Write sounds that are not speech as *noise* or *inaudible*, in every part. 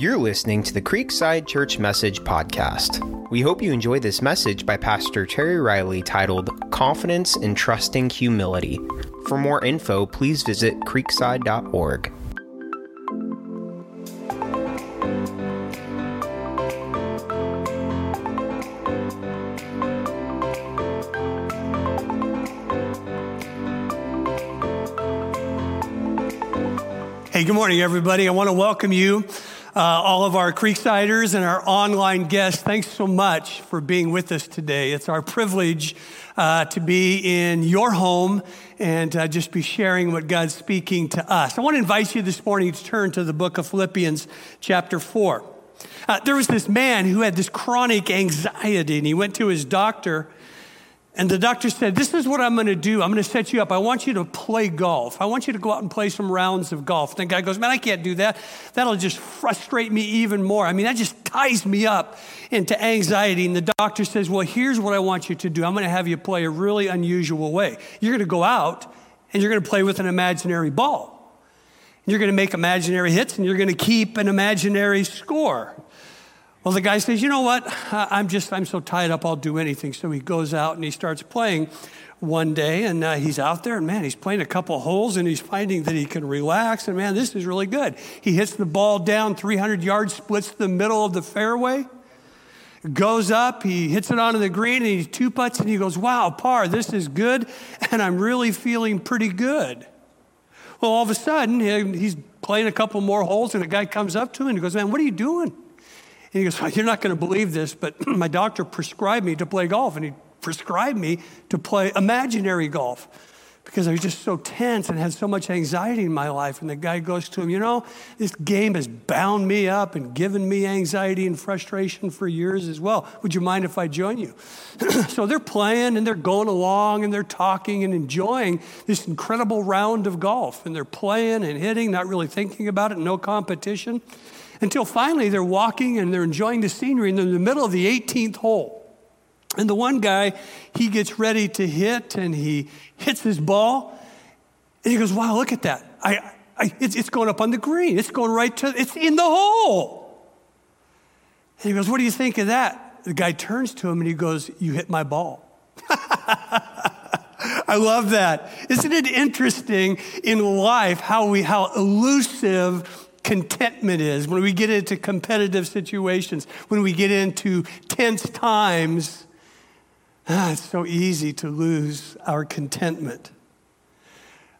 You're listening to the Creekside Church Message Podcast. We hope you enjoy this message by Pastor Terry Riley titled Confidence in Trusting Humility. For more info, please visit creekside.org. Hey, good morning, everybody. I want to welcome you, uh, all of our Creeksiders and our online guests. Thanks so much for being with us today. It's our privilege uh, to be in your home and uh, just be sharing what God's speaking to us. I want to invite you this morning to turn to the book of Philippians, chapter 4. Uh, there was this man who had this chronic anxiety, and he went to his doctor. And the doctor said, This is what I'm going to do. I'm going to set you up. I want you to play golf. I want you to go out and play some rounds of golf. And the guy goes, Man, I can't do that. That'll just frustrate me even more. I mean, that just ties me up into anxiety. And the doctor says, Well, here's what I want you to do. I'm going to have you play a really unusual way. You're going to go out and you're going to play with an imaginary ball. You're going to make imaginary hits and you're going to keep an imaginary score. Well, the guy says, you know what? I'm just, I'm so tied up, I'll do anything. So he goes out and he starts playing one day, and uh, he's out there, and man, he's playing a couple holes, and he's finding that he can relax, and man, this is really good. He hits the ball down 300 yards, splits the middle of the fairway, goes up, he hits it onto the green, and he two putts, and he goes, wow, par, this is good, and I'm really feeling pretty good. Well, all of a sudden, he's playing a couple more holes, and a guy comes up to him and he goes, man, what are you doing? He goes, well, You're not going to believe this, but *clears throat* my doctor prescribed me to play golf, and he prescribed me to play imaginary golf because I was just so tense and had so much anxiety in my life. And the guy goes to him, You know, this game has bound me up and given me anxiety and frustration for years as well. Would you mind if I join you? *clears throat* so they're playing and they're going along and they're talking and enjoying this incredible round of golf. And they're playing and hitting, not really thinking about it, no competition until finally they're walking and they're enjoying the scenery and they're in the middle of the 18th hole. And the one guy, he gets ready to hit and he hits his ball and he goes, Wow, look at that. I, I, it's, it's going up on the green. It's going right to, it's in the hole. And he goes, What do you think of that? The guy turns to him and he goes, You hit my ball. *laughs* I love that. Isn't it interesting in life how we how elusive contentment is, when we get into competitive situations, when we get into tense times, ah, it's so easy to lose our contentment.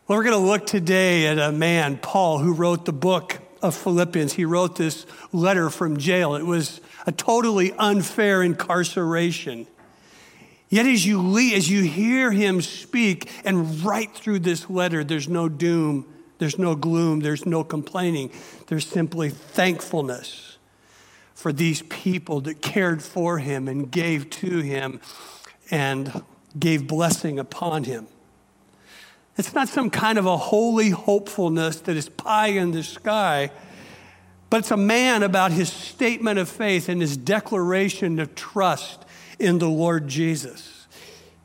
Well, we're going to look today at a man, Paul, who wrote the book of Philippians. He wrote this letter from jail. It was a totally unfair incarceration. Yet, as you, as you hear him speak and write through this letter, there's no doom there's no gloom, there's no complaining. There's simply thankfulness for these people that cared for him and gave to him and gave blessing upon him. It's not some kind of a holy hopefulness that is pie in the sky, but it's a man about his statement of faith and his declaration of trust in the Lord Jesus.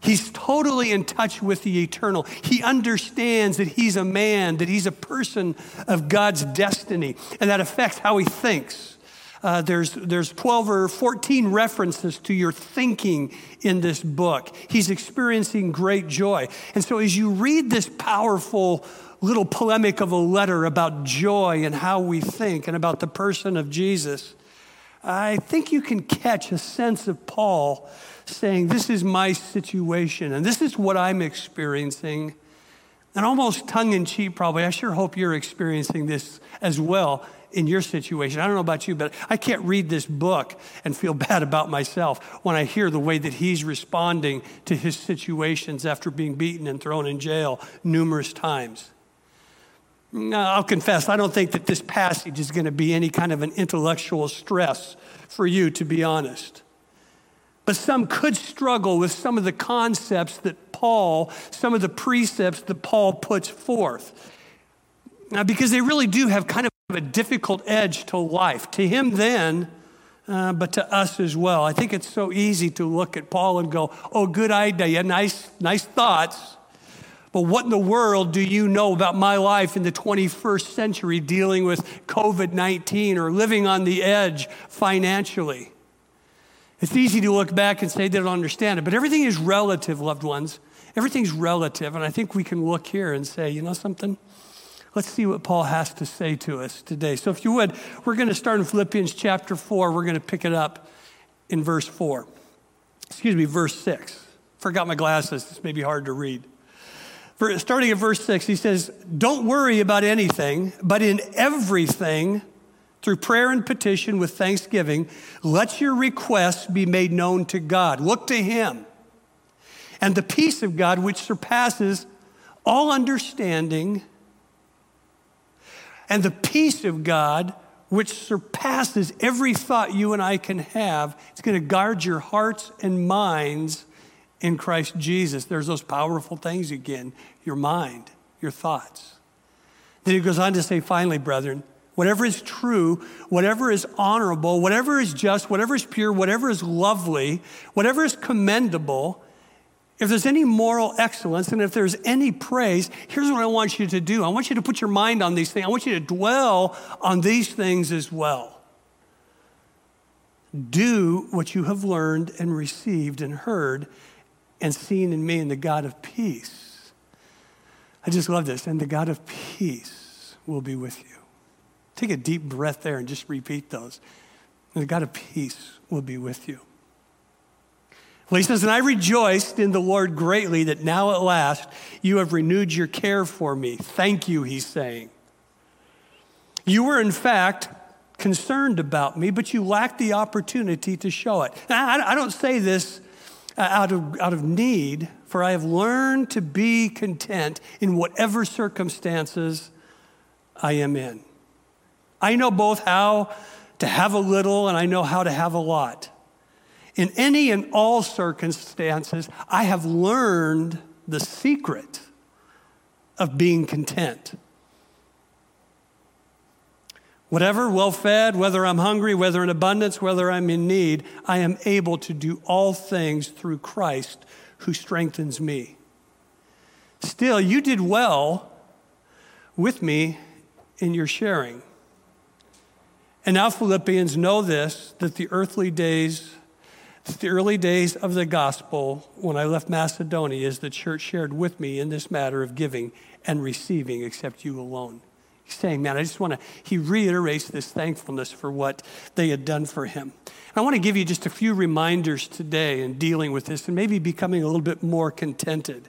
He's totally in touch with the eternal. He understands that he's a man, that he's a person of God's destiny, and that affects how he thinks. Uh, there's, there's 12 or 14 references to your thinking in this book. He's experiencing great joy. And so, as you read this powerful little polemic of a letter about joy and how we think and about the person of Jesus, I think you can catch a sense of Paul saying, This is my situation and this is what I'm experiencing. And almost tongue in cheek, probably. I sure hope you're experiencing this as well in your situation. I don't know about you, but I can't read this book and feel *laughs* bad about myself when I hear the way that he's responding to his situations after being beaten and thrown in jail numerous times. I'll confess, I don't think that this passage is going to be any kind of an intellectual stress for you, to be honest. But some could struggle with some of the concepts that Paul, some of the precepts that Paul puts forth. Now, because they really do have kind of a difficult edge to life, to him then, uh, but to us as well. I think it's so easy to look at Paul and go, oh, good idea, nice, nice thoughts. But what in the world do you know about my life in the 21st century dealing with COVID 19 or living on the edge financially? It's easy to look back and say they don't understand it, but everything is relative, loved ones. Everything's relative. And I think we can look here and say, you know something? Let's see what Paul has to say to us today. So, if you would, we're going to start in Philippians chapter 4. We're going to pick it up in verse 4. Excuse me, verse 6. Forgot my glasses. This may be hard to read. Starting at verse 6, he says, Don't worry about anything, but in everything, through prayer and petition with thanksgiving, let your requests be made known to God. Look to Him. And the peace of God, which surpasses all understanding, and the peace of God, which surpasses every thought you and I can have, it's going to guard your hearts and minds in Christ Jesus. There's those powerful things again your mind, your thoughts. Then he goes on to say, finally, brethren, whatever is true, whatever is honorable, whatever is just, whatever is pure, whatever is lovely, whatever is commendable, if there's any moral excellence and if there's any praise, here's what I want you to do. I want you to put your mind on these things. I want you to dwell on these things as well. Do what you have learned and received and heard and seen in me and the God of peace. I just love this. And the God of peace will be with you. Take a deep breath there and just repeat those. And the God of peace will be with you. Well, he says, And I rejoiced in the Lord greatly that now at last you have renewed your care for me. Thank you, he's saying. You were, in fact, concerned about me, but you lacked the opportunity to show it. I don't say this Uh, out of, out of need, for I have learned to be content in whatever circumstances I am in. I know both how to have a little and I know how to have a lot. In any and all circumstances, I have learned the secret of being content. Whatever, well fed, whether I'm hungry, whether in abundance, whether I'm in need, I am able to do all things through Christ who strengthens me. Still, you did well with me in your sharing. And now, Philippians, know this that the earthly days the early days of the gospel, when I left Macedonia, is the church shared with me in this matter of giving and receiving, except you alone. He's saying, man, I just want to, he reiterates this thankfulness for what they had done for him. I want to give you just a few reminders today in dealing with this and maybe becoming a little bit more contented.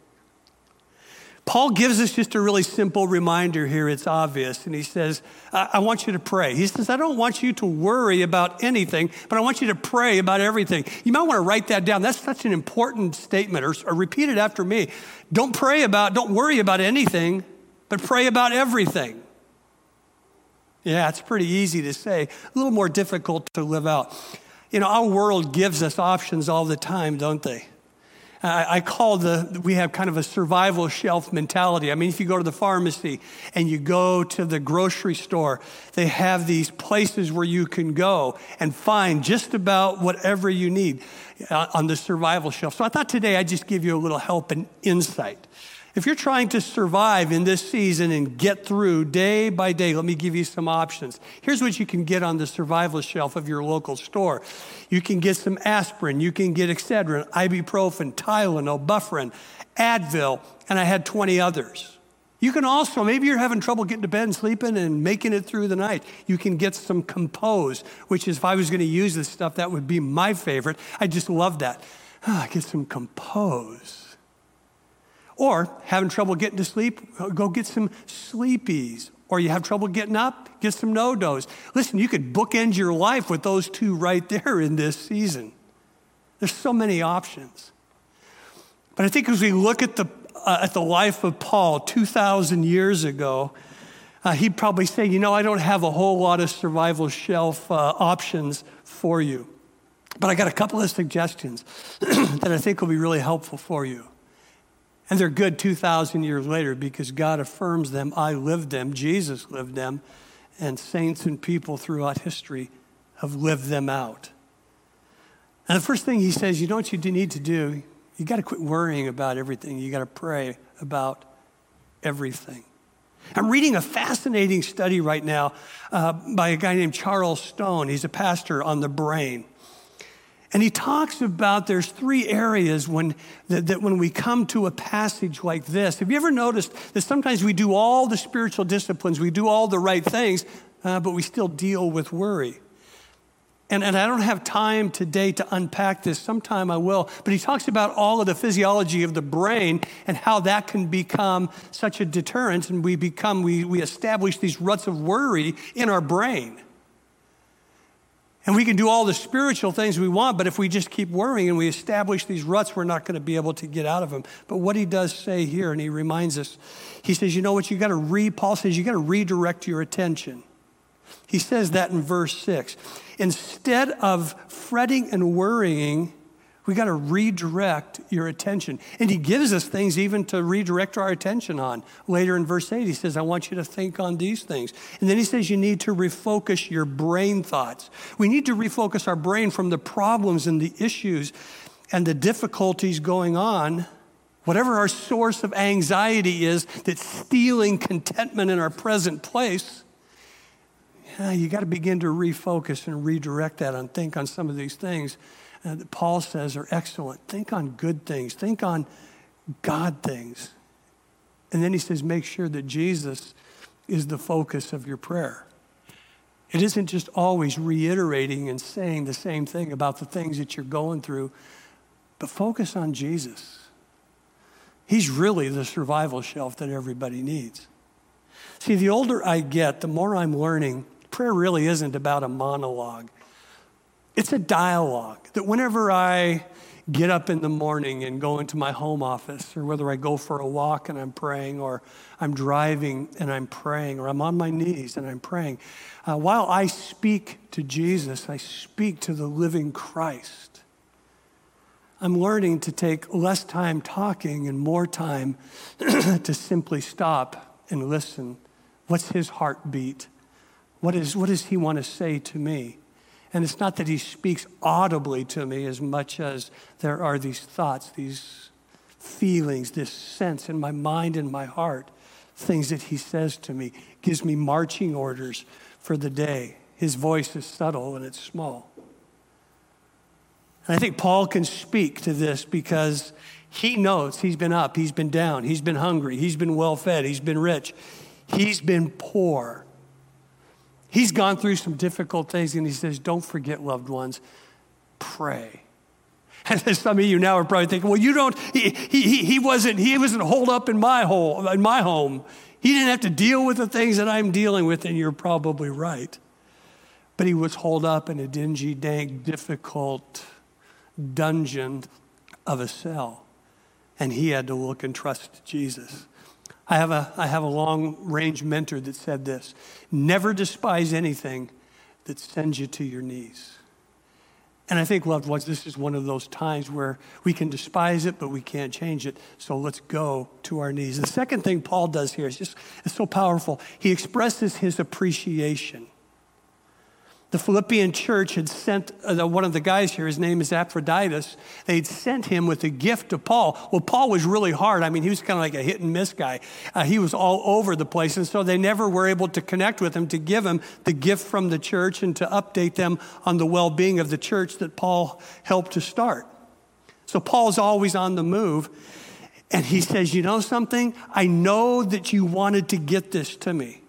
Paul gives us just a really simple reminder here. It's obvious. And he says, I, I want you to pray. He says, I don't want you to worry about anything, but I want you to pray about everything. You might want to write that down. That's such an important statement, or, or repeat it after me. Don't pray about, don't worry about anything, but pray about everything. Yeah, it's pretty easy to say, a little more difficult to live out. You know, our world gives us options all the time, don't they? I call the, we have kind of a survival shelf mentality. I mean, if you go to the pharmacy and you go to the grocery store, they have these places where you can go and find just about whatever you need uh, on the survival shelf. So I thought today I'd just give you a little help and insight. If you're trying to survive in this season and get through day by day, let me give you some options. Here's what you can get on the survival shelf of your local store. You can get some aspirin, you can get Excedrin, ibuprofen, Tylenol, Bufferin, Advil, and I had 20 others. You can also, maybe you're having trouble getting to bed and sleeping and making it through the night. You can get some Compoz, which is, if I was going to use this stuff, that would be my favorite. I just love that. Ah, *sighs* get some Compoz. Or having trouble getting to sleep, go get some sleepies. Or you have trouble getting up, get some NoDoz. Listen, you could bookend your life with those two right there in this season. There's so many options. But I think as we look at the, uh, at the life of Paul 2,000 years ago, uh, he'd probably say, You know, I don't have a whole lot of survival shelf uh, options for you. But I got a couple of suggestions *clears throat* that I think will be really helpful for you. And they're good 2,000 years later because God affirms them. I lived them, Jesus lived them, and saints and people throughout history have lived them out. And the first thing he says, you know what you need to do? You got to quit worrying about everything. You got to pray about everything. I'm reading a fascinating study right now uh, by a guy named Charles Stone. He's a pastor on the brain. And he talks about there's three areas when, that, that, when we come to a passage like this. Have you ever noticed that sometimes we do all the spiritual disciplines, we do all the right things, uh, but we still deal with worry? And, and I don't have time today to unpack this. Sometime I will. But he talks about all of the physiology of the brain and how that can become such a deterrent. And we become, we, we establish these ruts of worry in our brain. And we can do all the spiritual things we want, but if we just keep worrying and we establish these ruts, we're not going to be able to get out of them. But what he does say here, and he reminds us, he says, you know what, you got to re, Paul says, you got to redirect your attention. He says that in verse six. Instead of fretting and worrying, we got to redirect your attention. And he gives us things even to redirect our attention on. Later in verse 8, he says, I want you to think on these things. And then he says, you need to refocus your brain thoughts. We need to refocus our brain from the problems and the issues and the difficulties going on. Whatever our source of anxiety is that's stealing contentment in our present place, you got to begin to refocus and redirect that and think on some of these things that Paul says are excellent. Think on good things, think on God things. And then he says, make sure that Jesus is the focus of your prayer. It isn't just always reiterating and saying the same thing about the things that you're going through, but focus on Jesus. He's really the survival shelf that everybody needs. See, the older I get, the more I'm learning, prayer really isn't about a monologue. It's a dialogue that whenever I get up in the morning and go into my home office, or whether I go for a walk and I'm praying, or I'm driving and I'm praying, or I'm on my knees and I'm praying, uh, while I speak to Jesus, I speak to the living Christ. I'm learning to take less time talking and more time *clears throat* to simply stop and listen. What's his heartbeat? What, is, what does he want to say to me? And it's not that he speaks audibly to me as much as there are these thoughts, these feelings, this sense in my mind and my heart, things that he says to me, gives me marching orders for the day. His voice is subtle and it's small. And I think Paul can speak to this because he knows he's been up, he's been down, he's been hungry, he's been well fed, he's been rich, he's been poor. He's gone through some difficult things, and he says, Don't forget, loved ones, pray. *laughs* And some of you now are probably thinking, well, you don't, he, he, he, wasn't, he wasn't holed up in my, hole, in my home. He didn't have to deal with the things that I'm dealing with, and you're probably right. But he was holed up in a dingy, dank, difficult dungeon of a cell. And he had to look and trust Jesus. I have a, I have a long range mentor that said this never despise anything that sends you to your knees. And I think, loved ones, this is one of those times where we can despise it, but we can't change it. So let's go to our knees. The second thing Paul does here is just it's so powerful. He expresses his appreciation the Philippian church had sent uh, one of the guys here, his name is Aphroditus, they'd sent him with a gift to Paul. Well, Paul was really hard. I mean, he was kind of like a hit and miss guy. Uh, he was all over the place, and so they never were able to connect with him to give him the gift from the church and to update them on the well being of the church that Paul helped to start. So Paul's always on the move, and he says, You know something? I know that you wanted to get this to me.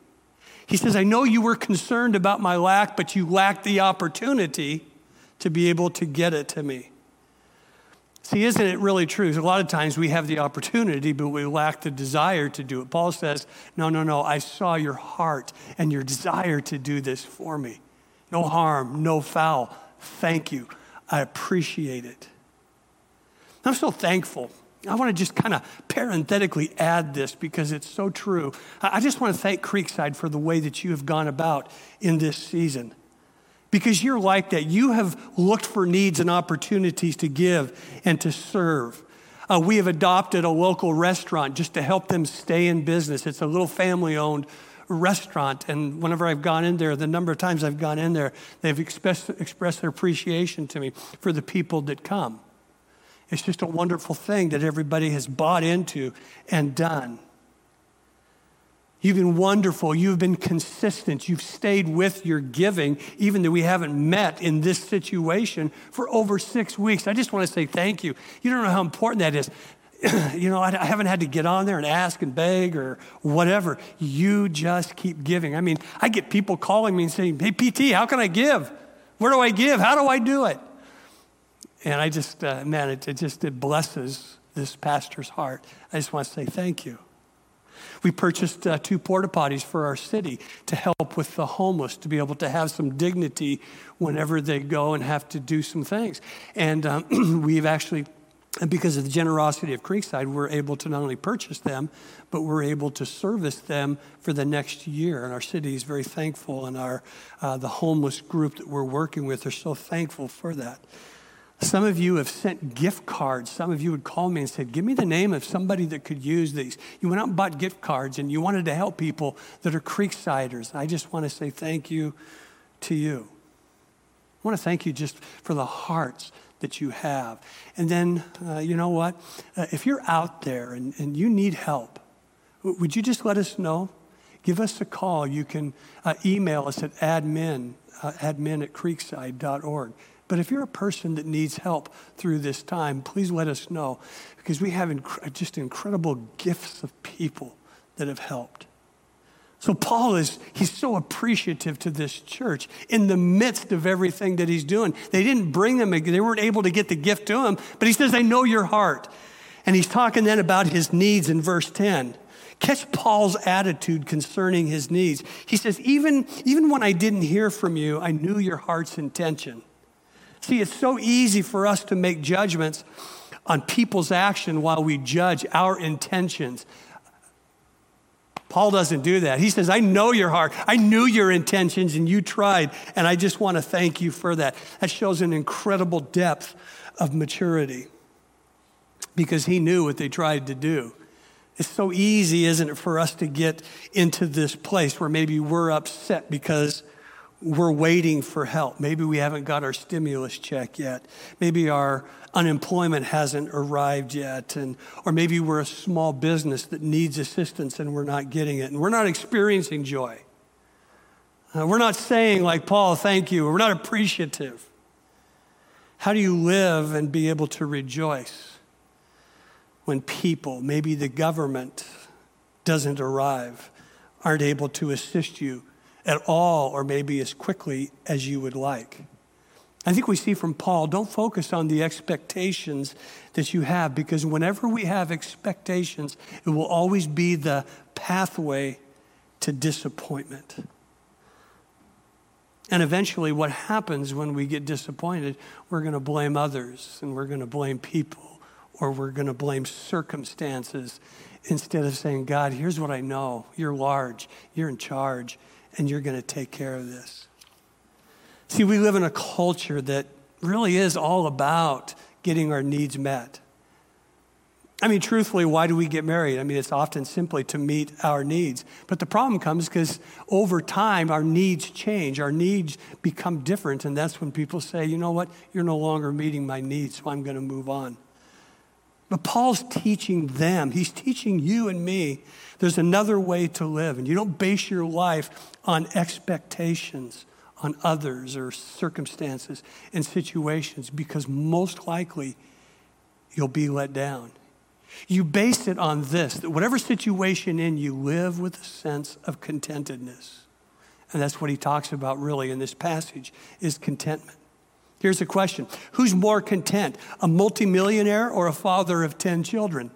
He says, I know you were concerned about my lack, but you lacked the opportunity to be able to get it to me. See, isn't it really true? A lot of times we have the opportunity, but we lack the desire to do it. Paul says, No, no, no, I saw your heart and your desire to do this for me. No harm, no foul. Thank you. I appreciate it. I'm so thankful I want to just kind of parenthetically add this because it's so true. I just want to thank Creekside for the way that you have gone about in this season. Because you're like that. You have looked for needs and opportunities to give and to serve. Uh, we have adopted a local restaurant just to help them stay in business. It's a little family owned restaurant. And whenever I've gone in there, the number of times I've gone in there, they've expressed, expressed their appreciation to me for the people that come. It's just a wonderful thing that everybody has bought into and done. You've been wonderful. You've been consistent. You've stayed with your giving, even though we haven't met in this situation for over six weeks. I just want to say thank you. You don't know how important that is. *clears throat* you know, I, I haven't had to get on there and ask and beg or whatever. You just keep giving. I mean, I get people calling me and saying, Hey, PT, how can I give? Where do I give? How do I do it? And I just, uh, man, it, it just it blesses this pastor's heart. I just want to say thank you. We purchased uh, two porta potties for our city to help with the homeless, to be able to have some dignity whenever they go and have to do some things. And um, *clears throat* we've actually because of the generosity of Creekside, we're able to not only purchase them, but we're able to service them for the next year. And our city is very thankful, and our, uh, the homeless group that we're working with are so thankful for that. Some of you have sent gift cards. Some of you would call me and said, Give me the name of somebody that could use these. You went out and bought gift cards and you wanted to help people that are Creeksiders. I just want to say thank you to you. I want to thank you just for the hearts that you have. And then, uh, you know what? Uh, if you're out there and, and you need help, would you just let us know? Give us a call. You can uh, email us at admin, uh, admin at creekside.org. But if you're a person that needs help through this time, please let us know because we have inc- just incredible gifts of people that have helped. So Paul is he's so appreciative to this church in the midst of everything that he's doing. They didn't bring them they weren't able to get the gift to him, but he says I know your heart. And he's talking then about his needs in verse 10. Catch Paul's attitude concerning his needs. He says even even when I didn't hear from you, I knew your heart's intention. See, it's so easy for us to make judgments on people's action while we judge our intentions. Paul doesn't do that. He says, I know your heart. I knew your intentions and you tried. And I just want to thank you for that. That shows an incredible depth of maturity because he knew what they tried to do. It's so easy, isn't it, for us to get into this place where maybe we're upset because we're waiting for help. Maybe we haven't got our stimulus check yet. Maybe our unemployment hasn't arrived yet. And, or maybe we're a small business that needs assistance and we're not getting it. And we're not experiencing joy. Uh, we're not saying, like Paul, thank you. We're not appreciative. How do you live and be able to rejoice when people, maybe the government, doesn't arrive, aren't able to assist you at all or maybe as quickly as you would like. I think we see from Paul don't focus on the expectations that you have because whenever we have expectations, it will always be the pathway to disappointment. And eventually, what happens when we get disappointed, we're going to blame others and we're going to blame people or we're going to blame circumstances instead of saying, God, here's what I know. You're large, you're in charge, and you're going to take care of this. See, we live in a culture that really is all about getting our needs met. I mean, truthfully, why do we get married? I mean, it's often simply to meet our needs. But the problem comes because over time, our needs change, our needs become different. And that's when people say, you know what, you're no longer meeting my needs, so I'm going to move on. But Paul's teaching them, he's teaching you and me there's another way to live. And you don't base your life on expectations on others or circumstances and situations because most likely you'll be let down. You base it on this that whatever situation in you live with a sense of contentedness. And that's what he talks about really in this passage is contentment. Here's the question Who's more content, a multimillionaire or a father of 10 children?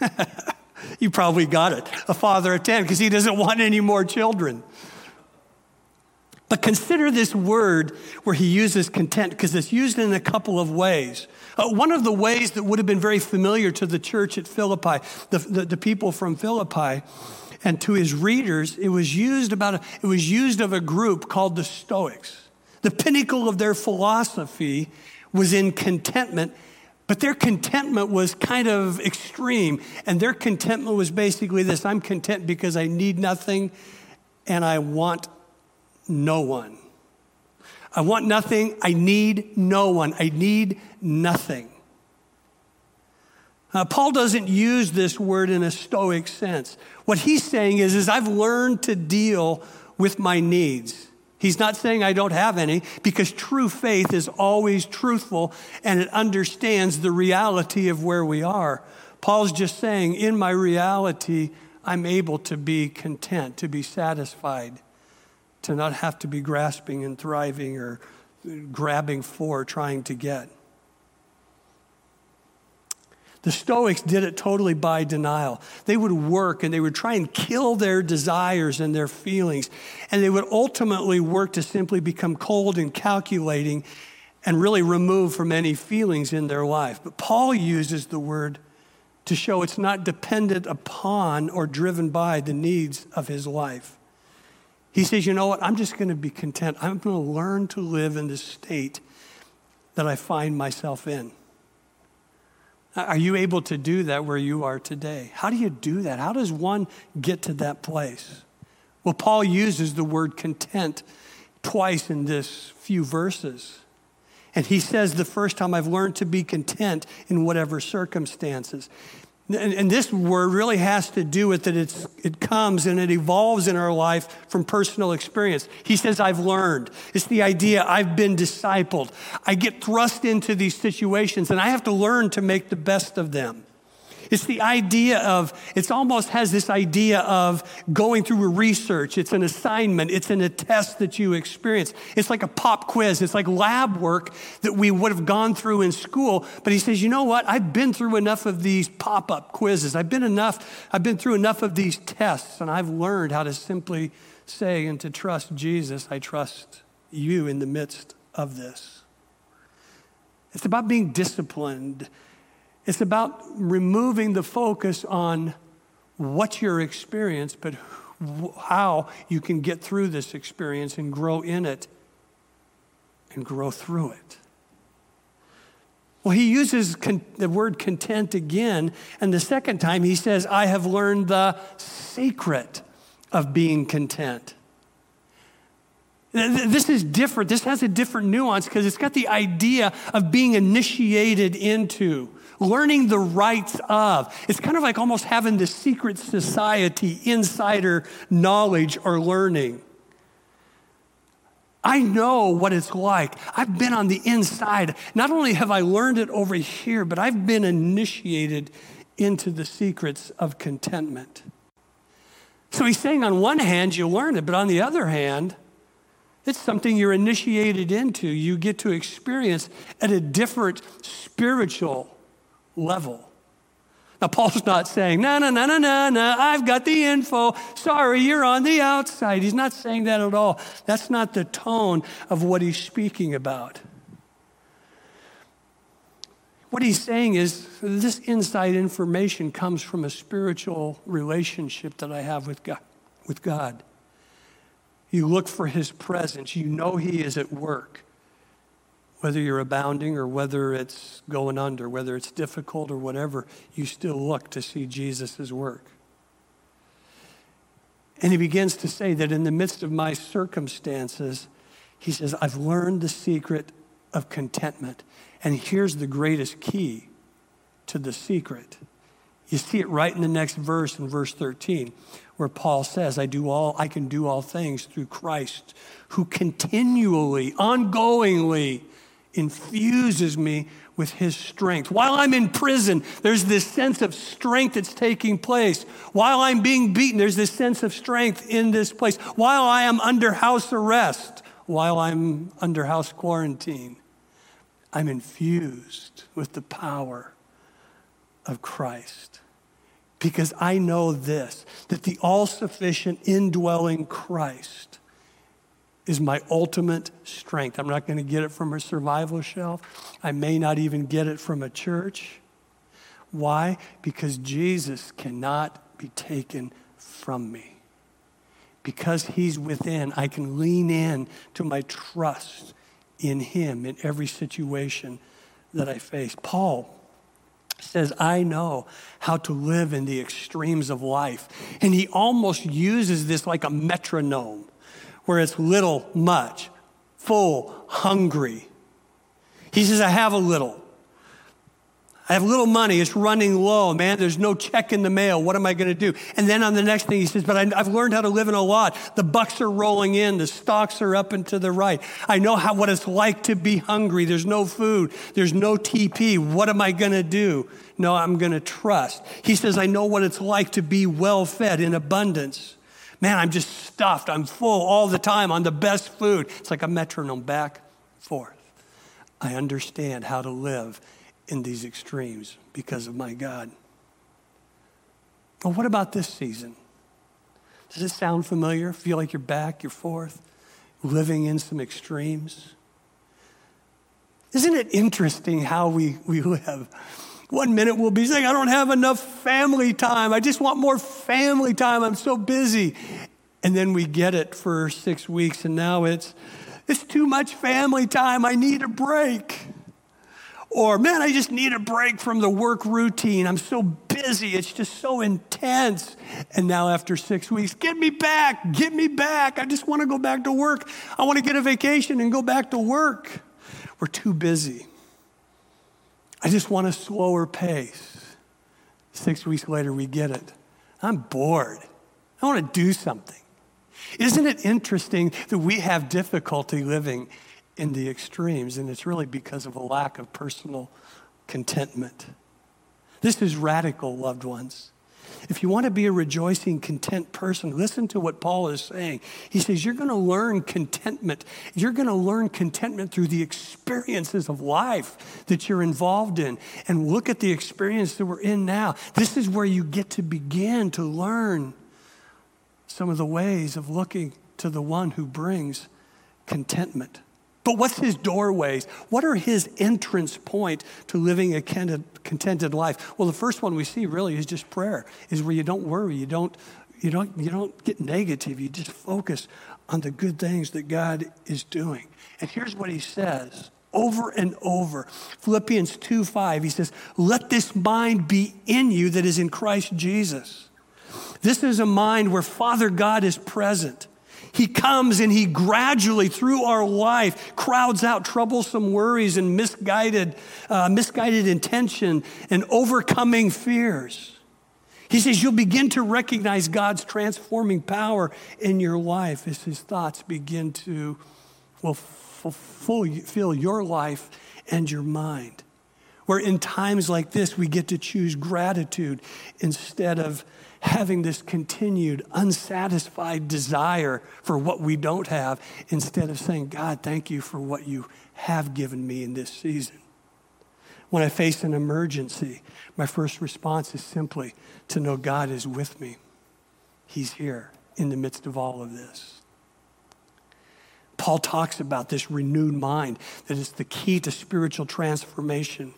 *laughs* you probably got it. A father of 10 because he doesn't want any more children. But consider this word where he uses content because it's used in a couple of ways. Uh, one of the ways that would have been very familiar to the church at Philippi, the, the, the people from Philippi, and to his readers, it was used about a, it was used of a group called the Stoics. The pinnacle of their philosophy was in contentment, but their contentment was kind of extreme. And their contentment was basically this I'm content because I need nothing and I want no one. I want nothing. I need no one. I need nothing. Uh, Paul doesn't use this word in a stoic sense. What he's saying is, is I've learned to deal with my needs. He's not saying I don't have any because true faith is always truthful and it understands the reality of where we are. Paul's just saying, in my reality, I'm able to be content, to be satisfied, to not have to be grasping and thriving or grabbing for, trying to get. The Stoics did it totally by denial. They would work and they would try and kill their desires and their feelings. And they would ultimately work to simply become cold and calculating and really remove from any feelings in their life. But Paul uses the word to show it's not dependent upon or driven by the needs of his life. He says, You know what? I'm just going to be content. I'm going to learn to live in the state that I find myself in. Uh, are you able to do that where you are today? How do you do that? How does one get to that place? Well, Paul uses the word content twice in this few verses. And he says, The first time I've learned to be content in whatever circumstances. And, and, this word really has to do with that it comes and it evolves in our life from personal experience. He says, I've learned. It's the idea I've been discipled. I get thrust into these situations and I have to learn to make the best of them. It's the idea of, it almost has this idea of going through a research. It's an assignment. It's in a test that you experience. It's like a pop quiz. It's like lab work that we would have gone through in school. But he says, you know what? I've been through enough of these pop up quizzes. I've been enough, I've been through enough of these tests, and I've learned how to simply say and to trust Jesus. I trust you in the midst of this. It's about being disciplined it's about removing the focus on what's your experience, but how you can get through this experience and grow in it and grow through it. Well, he uses con- the word content again, and the second time he says, I have learned the secret of being content. This is different. This has a different nuance because it's got the idea of being initiated into learning the rites of. It's kind of like almost having this secret society, insider knowledge or learning. I know what it's like. I've been on the inside. Not only have I learned it over here, but I've been initiated into the secrets of contentment. So he's saying, on one hand, you learn it, but on the other hand, it's something you're initiated into. You get to experience at a different spiritual level. Now, Paul's *laughs* not saying, no, no, no, no, no, no, I've got the info. Sorry, you're on the outside. He's not saying that at all. That's not the tone of what he's speaking about. What he's saying is this inside information comes from a spiritual relationship that I have with God. With God. You look for his presence, you know he is at work whether you're abounding or whether it's going under, whether it's difficult or whatever, you still look to see Jesus' work. And he begins to say that in the midst of my circumstances, he says, I've learned the secret of contentment. And here's the greatest key to the secret. You see it right in the next verse, in verse 13, where Paul says, I do all, I can do all things through Christ, who continually, ongoingly infuses me with his strength. While I'm in prison, there's this sense of strength that's taking place. While I'm being beaten, there's this sense of strength in this place. While I am under house arrest, while I'm under house quarantine, I'm infused with the power of Christ. Because I know this that the all sufficient indwelling Christ is my ultimate strength. I'm not going to get it from a survival shelf. I may not even get it from a church. Why? Because Jesus cannot be taken from me. Because he's within, I can lean in to my trust in him in every situation that I face. Paul says, I know how to live in the extremes of life. And he almost uses this like a metronome where it's little, much, full, hungry. He says, I have a little. I have little money. It's running low. Man, there's no check in the mail. What am I going to do? And then on the next thing, he says, But I, have learned how to live in a lot. The bucks are rolling in. The stocks are up and to the right. I know how, what it's like to be hungry. There's no food. There's no TP. What am I going to do? No, I'm going to trust. He says, I know what it's like to be well fed in abundance. Man, I'm just stuffed. I'm full all the time on the best food. It's like a metronome back, forth. I understand how to live in these extremes because of my God. Well, what about this season? Does it sound familiar? Feel like you're back, you're forth, living in some extremes? Isn't it interesting how we, we live? One minute we'll be saying, I don't have enough family time. I just want more family time. I'm so busy. And then we get it for six weeks, and now it's, it's too much family time. I need a break. Or, man, I just need a break from the work routine. I'm so busy. It's just so intense. And now, after six weeks, get me back. Get me back. I just want to go back to work. I want to get a vacation and go back to work. We're too busy. I just want a slower pace. Six weeks later, we get it. I'm bored. I want to do something. Isn't it interesting that we have difficulty living in the extremes, and it's really because of a lack of personal contentment. This is radical, loved ones. If you want to be a rejoicing, content person, listen to what Paul is saying. He says, You're going to learn contentment. You're going to learn contentment through the experiences of life that you're involved in. And look at the experience that we're in now. This is where you get to begin to learn some of the ways of looking to the one who brings contentment. But what's his doorways? What are his entrance point to living a contented life? Well, the first one we see really is just prayer, is where you don't worry, you don't, you don't, you don't get negative, you just focus on the good things that God is doing. And here's what he says over and over. Philippians 2 5, he says, Let this mind be in you that is in Christ Jesus. This is a mind where Father God is present. He comes and he gradually, through our life, crowds out troublesome worries and misguided, uh, misguided intention and overcoming fears. He says you'll begin to recognize God's transforming power in your life as his thoughts begin to well, fulfill your life and your mind. Where in times like this, we get to choose gratitude instead of having this continued unsatisfied desire for what we don't have instead of saying, God, thank you for what you have given me in this season. When I face an emergency, my first response is simply to know God is with me. He's here in the midst of all of this. Paul talks about this renewed mind, that is the key to spiritual transformation.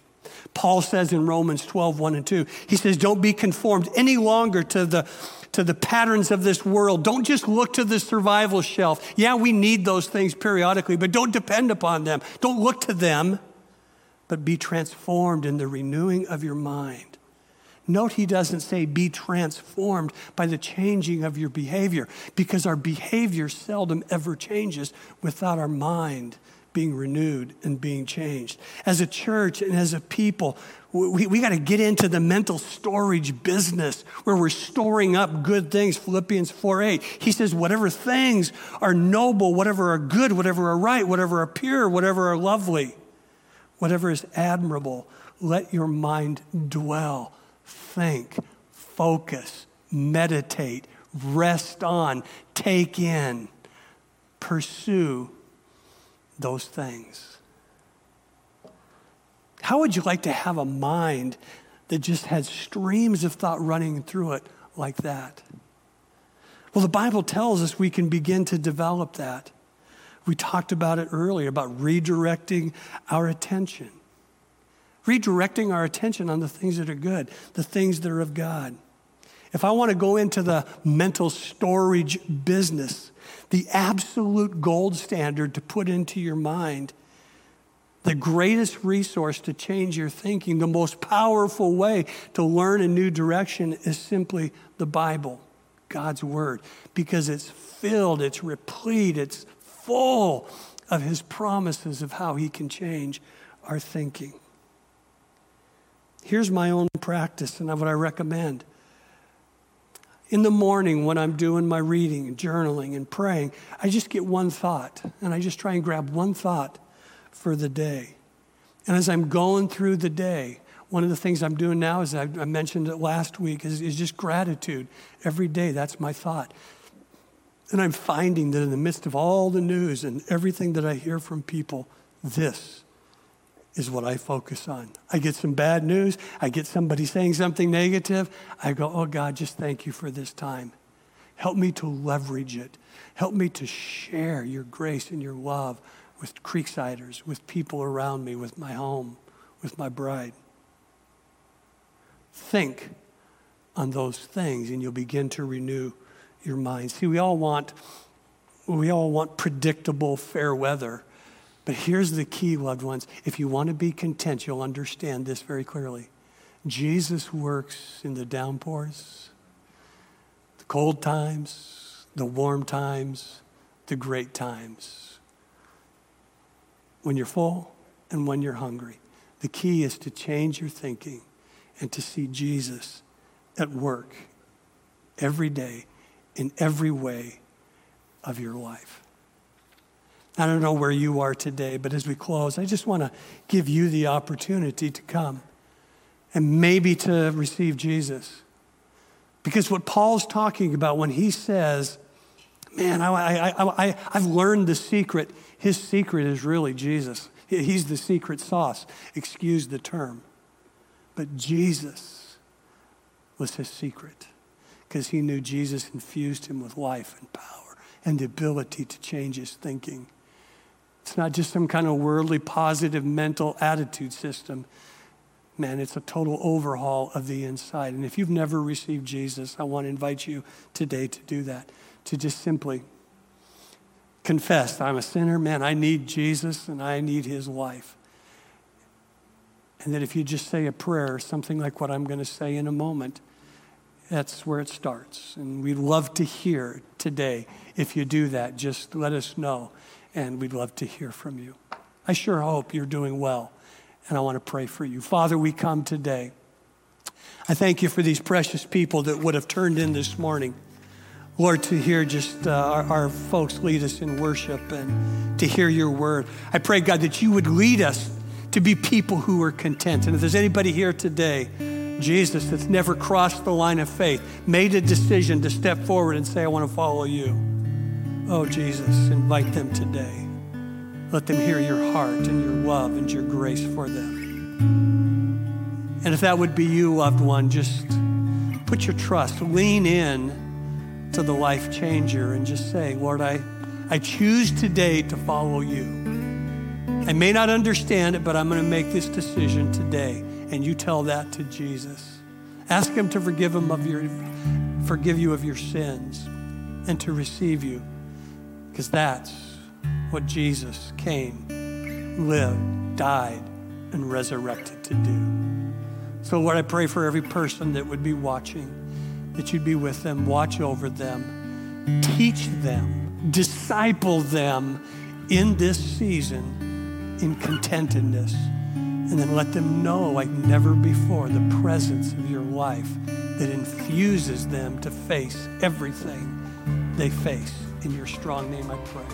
Paul says in Romans 12, 1 and 2, he says, Don't be conformed any longer to the, to the patterns of this world. Don't just look to the survival shelf. Yeah, we need those things periodically, but don't depend upon them. Don't look to them, but be transformed in the renewing of your mind. Note he doesn't say be transformed by the changing of your behavior, because our behavior seldom ever changes without our mind being renewed and being changed. As a church and as a people, we, we got to get into the mental storage business where we're storing up good things. Philippians 4 8. He says, whatever things are noble, whatever are good, whatever are right, whatever are pure, whatever are lovely, whatever is admirable, let your mind dwell, think, focus, meditate, rest on, take in, pursue those things? How would you like to have a mind that just had streams of thought running through it like that? Well, the Bible tells us we can begin to develop that. We talked about it earlier about redirecting our attention. Redirecting our attention on the things that are good, the things that are of God. If I want to go into the mental storage business, the absolute gold standard to put into your mind, the greatest resource to change your thinking, the most powerful way to learn a new direction is simply the Bible, God's Word, because it's filled, it's replete, it's full of His promises of how He can change our thinking. Here's my own practice and what I recommend. In the morning, when I'm doing my reading and journaling and praying, I just get one thought and I just try and grab one thought for the day. And as I'm going through the day, one of the things I'm doing now is I, mentioned it last week is, is just gratitude. Every day, that's my thought. And I'm finding that in the midst of all the news and everything that I hear from people, this is what I focus on. I get some bad news, I get somebody saying something negative. I go, oh God, just thank you for this time. Help me to leverage it. Help me to share your grace and your love with Creeksiders, with people around me, with my home, with my bride. Think on those things and you'll begin to renew your mind. See, we all want we all want predictable fair weather. But here's the key, loved ones. If you want to be content, you'll understand this very clearly. Jesus works in the downpours, the cold times, the warm times, the great times. When you're full and when you're hungry. The key is to change your thinking and to see Jesus at work every day in every way of your life. I don't know where you are today, but as we close, I just want to give you the opportunity to come and maybe to receive Jesus. Because what Paul's talking about when he says, Man, I, I, I, I've learned the secret, his secret is really Jesus. He's the secret sauce. Excuse the term. But Jesus was his secret because he knew Jesus infused him with life and power and the ability to change his thinking. It's not just some kind of worldly positive mental attitude system. Man, it's a total overhaul of the inside. And if you've never received Jesus, I want to invite you today to do that, to just simply confess I'm a sinner. Man, I need Jesus and I need his life. And that if you just say a prayer, something like what I'm going to say in a moment, that's where it starts. And we'd love to hear today. If you do that, just let us know and we'd love to hear from you. I sure hope you're doing well, and I want to pray for you. Father, we come today. I thank you for these precious people that would have turned in this morning. Lord, to hear just uh, our, our folks lead us in worship and to hear your word. I pray, God, that you would lead us to be people who are content. And if there's anybody here today, Jesus, that's never crossed the line of faith, made a decision to step forward and say, I want to follow you. Oh, Jesus, invite them today. Let them hear your heart and your love and your grace for them. And if that would be you, loved one, just put your trust, lean in to the life changer and just say, Lord, I, I choose today to follow you. I may not understand it, but I'm going to make this decision today. And you tell that to Jesus. Ask him to forgive him of your forgive you of your sins and to receive you because that's what Jesus came, lived, died, and resurrected to do. So, Lord, I pray for every person that would be watching, that you'd be with them, watch over them, teach them, disciple them in this season in contentedness. And then let them know, like never before, the presence of your life that infuses them to face everything they face. In your strong name, I pray.